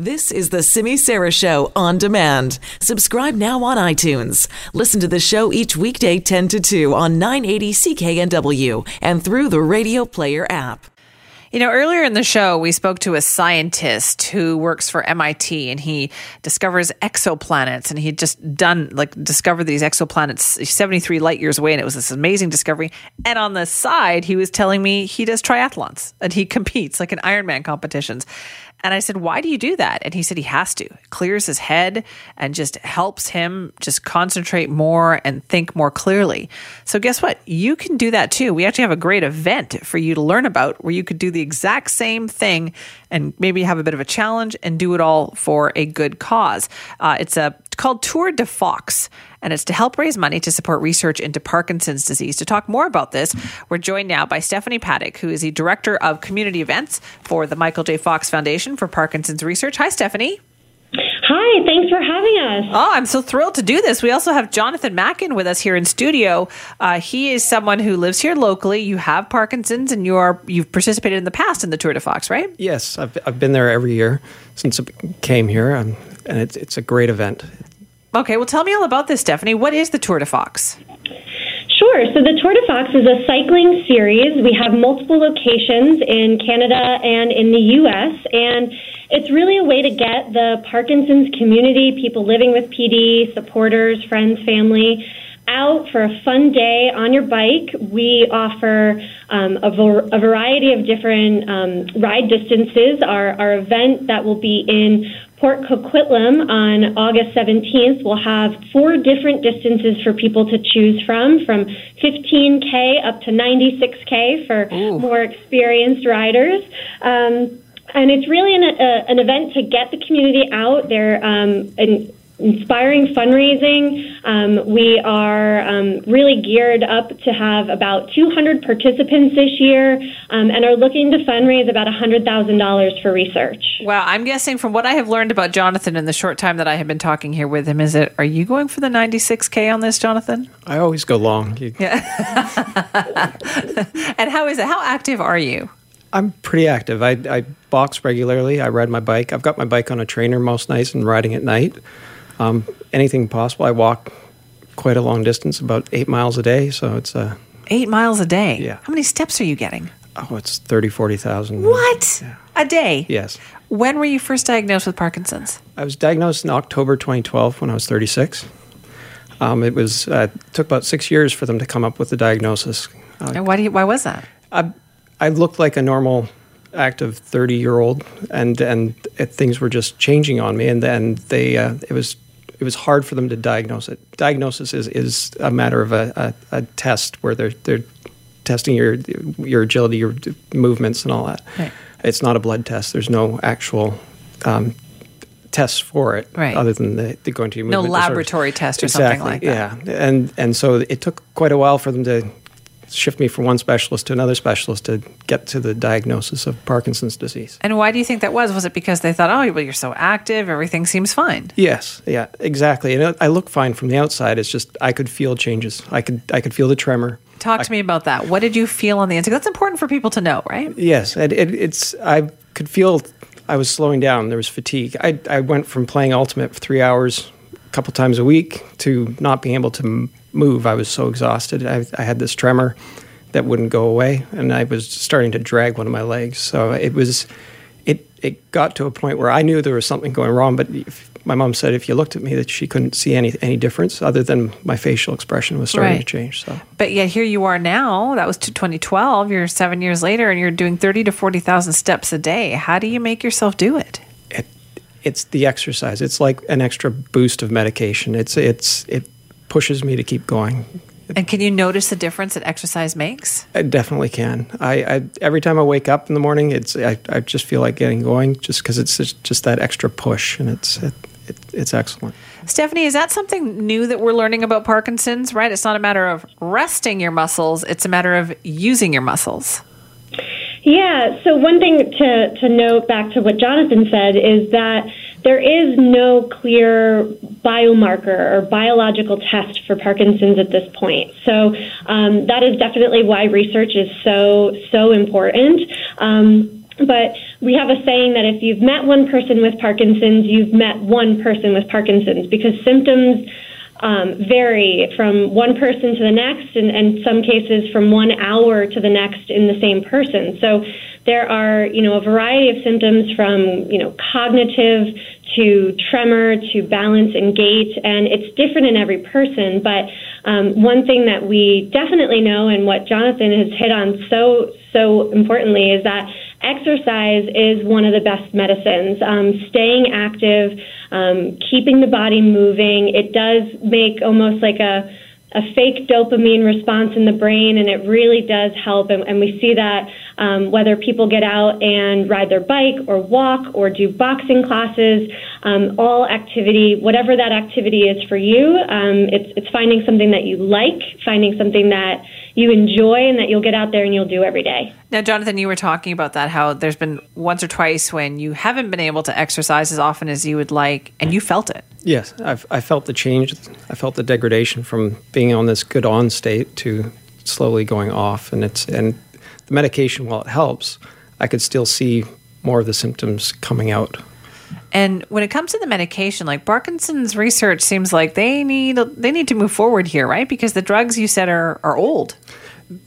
This is the Simi Sara Show on demand. Subscribe now on iTunes. Listen to the show each weekday 10 to 2 on 980 CKNW and through the Radio Player app. You know, earlier in the show, we spoke to a scientist who works for MIT and he discovers exoplanets. And he had just done, like, discovered these exoplanets 73 light years away. And it was this amazing discovery. And on the side, he was telling me he does triathlons and he competes, like in Ironman competitions. And I said, Why do you do that? And he said he has to. It clears his head and just helps him just concentrate more and think more clearly. So, guess what? You can do that too. We actually have a great event for you to learn about where you could do the exact same thing and maybe have a bit of a challenge and do it all for a good cause. Uh, it's a called Tour de Fox, and it's to help raise money to support research into Parkinson's disease. To talk more about this, we're joined now by Stephanie Paddock, who is the Director of Community Events for the Michael J. Fox Foundation for Parkinson's Research. Hi, Stephanie. Hi, thanks for having us. Oh, I'm so thrilled to do this. We also have Jonathan Mackin with us here in studio. Uh, he is someone who lives here locally. You have Parkinson's, and you are you've participated in the past in the Tour de Fox, right? Yes, I've I've been there every year since I came here, um, and it's it's a great event. Okay, well, tell me all about this, Stephanie. What is the Tour de Fox? Sure. So the Tour de Fox is a cycling series. We have multiple locations in Canada and in the U.S., and it's really a way to get the Parkinson's community, people living with PD, supporters, friends, family, out for a fun day on your bike. We offer um, a, a, variety of different um, ride distances. Our, our event that will be in Port Coquitlam on August 17th will have four different distances for people to choose from, from 15K up to 96K for Ooh. more experienced riders. Um, and it's really an, a, an event to get the community out there um, and inspiring fundraising. Um, we are um, really geared up to have about 200 participants this year um, and are looking to fundraise about $100,000 for research. Wow, I'm guessing from what I have learned about Jonathan in the short time that I have been talking here with him, is it, are you going for the 96K on this, Jonathan? I always go long. Yeah. and how is it? How active are you? I'm pretty active. I, I box regularly. I ride my bike. I've got my bike on a trainer most nights and riding at night. Um, anything possible. I walk quite a long distance, about eight miles a day. So it's a uh, eight miles a day. Yeah. How many steps are you getting? Oh, it's 30, 40,000. What? Yeah. A day? Yes. When were you first diagnosed with Parkinson's? I was diagnosed in October 2012 when I was 36. Um, it was uh, took about six years for them to come up with the diagnosis. Uh, and why do you, why was that? I, I looked like a normal active 30 year old and and it, things were just changing on me and then they uh, it was it was hard for them to diagnose it. Diagnosis is, is a matter of a, a, a test where they're they're testing your your agility, your movements, and all that. Right. It's not a blood test. There's no actual um, tests for it, right. other than the, the going to your no laboratory test or exactly, something like that. Yeah, and and so it took quite a while for them to shift me from one specialist to another specialist to get to the diagnosis of Parkinson's disease. And why do you think that was? Was it because they thought, oh, well, you're so active, everything seems fine? Yes, yeah, exactly. And I look fine from the outside. It's just I could feel changes. I could I could feel the tremor. Talk to I, me about that. What did you feel on the inside? That's important for people to know, right? Yes, it, it, it's I could feel I was slowing down. There was fatigue. I I went from playing ultimate for three hours a couple times a week to not being able to move. I was so exhausted. I, I had this tremor that wouldn't go away, and I was starting to drag one of my legs. So it was, it it got to a point where I knew there was something going wrong. But if, my mom said if you looked at me, that she couldn't see any any difference other than my facial expression was starting right. to change. So, but yet here you are now. That was 2012. You're seven years later, and you're doing thirty to forty thousand steps a day. How do you make yourself do it? It it's the exercise. It's like an extra boost of medication. It's it's it pushes me to keep going. And can you notice the difference that exercise makes? I definitely can. I, I every time I wake up in the morning, it's I, I just feel like getting going, just because it's just, just, that extra push, and it's it, it, it's excellent. Stephanie, is that something new that we're learning about Parkinson's? Right, it's not a matter of resting your muscles; it's a matter of using your muscles. Yeah. So one thing to to note back to what Jonathan said is that there is no clear biomarker or biological test for Parkinson's at this point. So um, that is definitely why research is so so important. Um, But we have a saying that if you've met one person with Parkinson's, you've met one person with Parkinson's because symptoms um, vary from one person to the next, and, and some cases from one hour to the next in the same person. So there are, you know, a variety of symptoms from, you know, cognitive to tremor to balance and gait, and it's different in every person. But um, one thing that we definitely know, and what Jonathan has hit on so so importantly, is that exercise is one of the best medicines. Um, staying active, um, keeping the body moving, it does make almost like a a fake dopamine response in the brain, and it really does help. And, and we see that um, whether people get out and ride their bike or walk or do boxing classes, um, all activity, whatever that activity is for you, um, it's, it's finding something that you like, finding something that you enjoy and that you'll get out there and you'll do every day. Now, Jonathan, you were talking about that, how there's been once or twice when you haven't been able to exercise as often as you would like, and you felt it. Yes, I've, I felt the change. I felt the degradation from being on this good on state to slowly going off. And it's and the medication, while it helps, I could still see more of the symptoms coming out. And when it comes to the medication, like Parkinson's research seems like they need they need to move forward here, right? Because the drugs you said are, are old.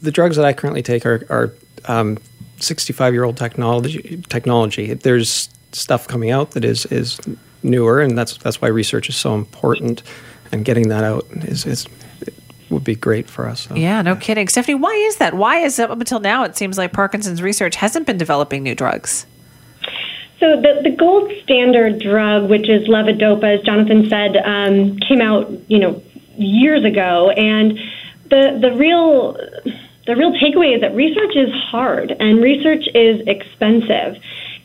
The drugs that I currently take are, are um, 65 year old technology. Technology. There's stuff coming out that is is newer, and that's that's why research is so important. And getting that out is, is would be great for us. So, yeah, no yeah. kidding, Stephanie. Why is that? Why is up until now it seems like Parkinson's research hasn't been developing new drugs? So the, the gold standard drug, which is levodopa, as Jonathan said, um, came out you know years ago, and the the real the real takeaway is that research is hard and research is expensive,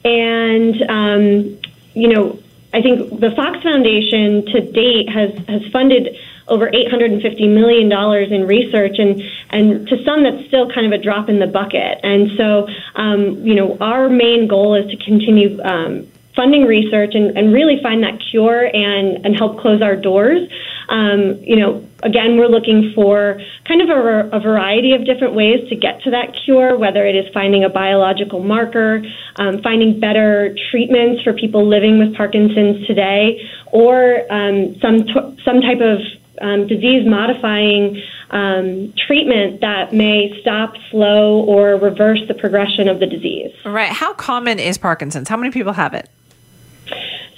and um, you know I think the Fox Foundation to date has has funded over $850 million in research, and, and to some, that's still kind of a drop in the bucket. And so, um, you know, our main goal is to continue um, funding research and, and really find that cure and, and help close our doors. Um, you know, again, we're looking for kind of a, a, variety of different ways to get to that cure, whether it is finding a biological marker, um, finding better treatments for people living with Parkinson's today, or um, some t- some type of um, disease modifying um, treatment that may stop, slow, or reverse the progression of the disease. Right. How common is Parkinson's? How many people have it?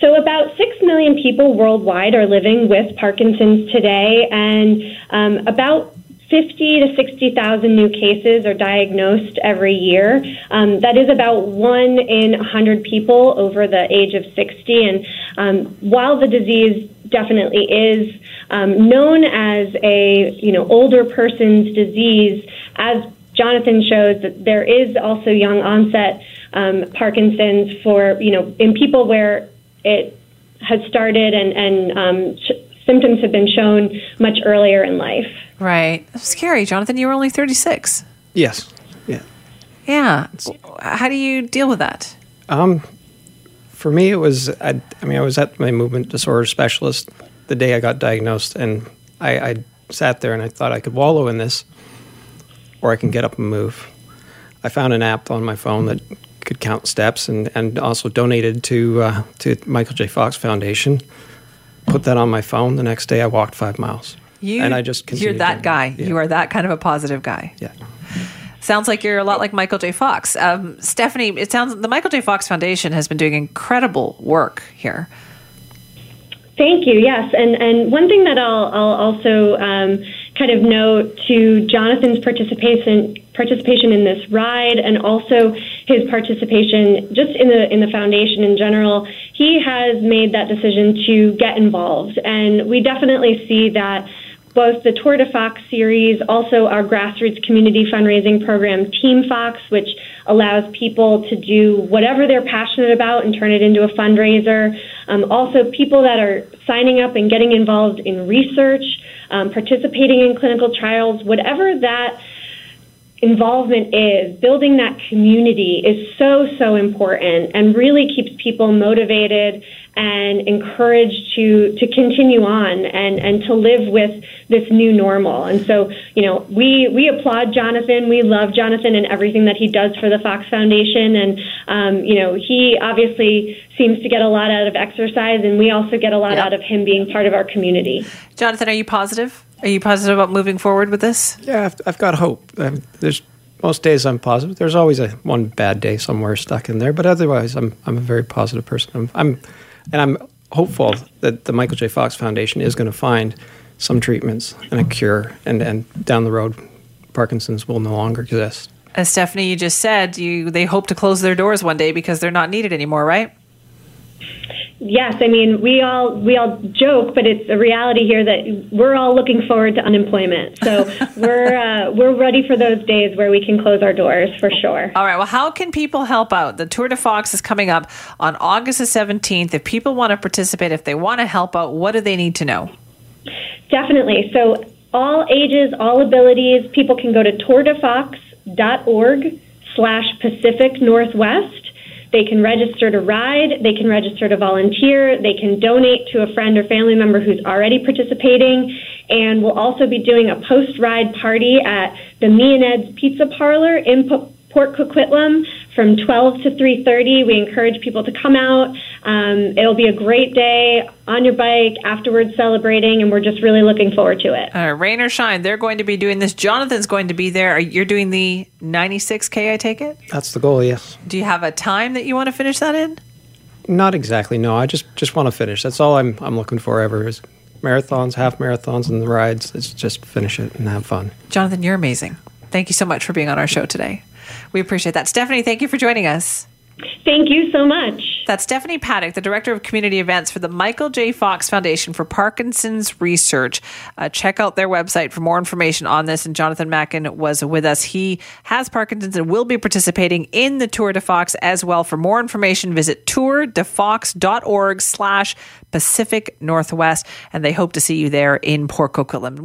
So, about 6 million people worldwide are living with Parkinson's today, and um, about 50 to 60,000 new cases are diagnosed every year. Um, that is about one in 100 people over the age of 60. And um, while the disease definitely is um, known as a you know older person's disease, as Jonathan shows that there is also young onset um, Parkinson's for you know in people where it has started and and um, sh- symptoms have been shown much earlier in life. Right, That's scary, Jonathan. You were only thirty six. Yes. Yeah. Yeah. How do you deal with that? Um, for me, it was. I, I, mean, I was at my movement disorder specialist the day I got diagnosed, and I, I sat there and I thought I could wallow in this, or I can get up and move. I found an app on my phone that could count steps, and, and also donated to uh, to Michael J. Fox Foundation. Put that on my phone. The next day, I walked five miles. You, and I just you're that guy. Yeah. You are that kind of a positive guy. Yeah. Sounds like you're a lot like Michael J. Fox. Um, Stephanie, it sounds the Michael J. Fox Foundation has been doing incredible work here. Thank you. Yes, and and one thing that I'll I'll also um, kind of note to Jonathan's participation participation in this ride, and also his participation just in the in the foundation in general. He has made that decision to get involved, and we definitely see that both the Tour de Fox series, also our grassroots community fundraising program, Team Fox, which allows people to do whatever they're passionate about and turn it into a fundraiser. Um, also, people that are signing up and getting involved in research, um, participating in clinical trials, whatever that involvement is, building that community is so, so important and really keeps people motivated and encouraged to, to continue on and, and to live with this new normal. And so, you know, we, we applaud Jonathan. We love Jonathan and everything that he does for the Fox Foundation. And, um, you know, he obviously seems to get a lot out of exercise, and we also get a lot yep. out of him being part of our community. Jonathan, are you positive? Are you positive about moving forward with this? Yeah, I've, I've got hope. Um, there's most days I'm positive. There's always a one bad day somewhere stuck in there, but otherwise I'm I'm a very positive person. I'm, I'm and I'm hopeful that the Michael J. Fox Foundation is going to find some treatments and a cure, and and down the road, Parkinson's will no longer exist. As Stephanie, you just said, you they hope to close their doors one day because they're not needed anymore, right? Yes, I mean we all we all joke, but it's a reality here that we're all looking forward to unemployment. So we're uh, we're ready for those days where we can close our doors for sure. All right. Well, how can people help out? The Tour de Fox is coming up on August the seventeenth. If people want to participate, if they want to help out, what do they need to know? Definitely. So all ages, all abilities, people can go to tourdefox.org slash Pacific Northwest they can register to ride, they can register to volunteer, they can donate to a friend or family member who's already participating, and we'll also be doing a post ride party at the Me and Ed's Pizza Parlor in Port Coquitlam from 12 to 3.30. We encourage people to come out. Um, it'll be a great day on your bike, afterwards celebrating, and we're just really looking forward to it. Uh, rain or shine, they're going to be doing this. Jonathan's going to be there. You're doing the 96K, I take it? That's the goal, yes. Do you have a time that you want to finish that in? Not exactly, no. I just, just want to finish. That's all I'm, I'm looking for ever is marathons, half marathons, and the rides. It's just finish it and have fun. Jonathan, you're amazing. Thank you so much for being on our show today. We appreciate that. Stephanie, thank you for joining us. Thank you so much. That's Stephanie Paddock, the Director of Community Events for the Michael J. Fox Foundation for Parkinson's Research. Uh, check out their website for more information on this. And Jonathan Mackin was with us. He has Parkinson's and will be participating in the Tour de Fox as well. For more information, visit tourdefox.org slash Pacific Northwest. And they hope to see you there in Port Coquitlam.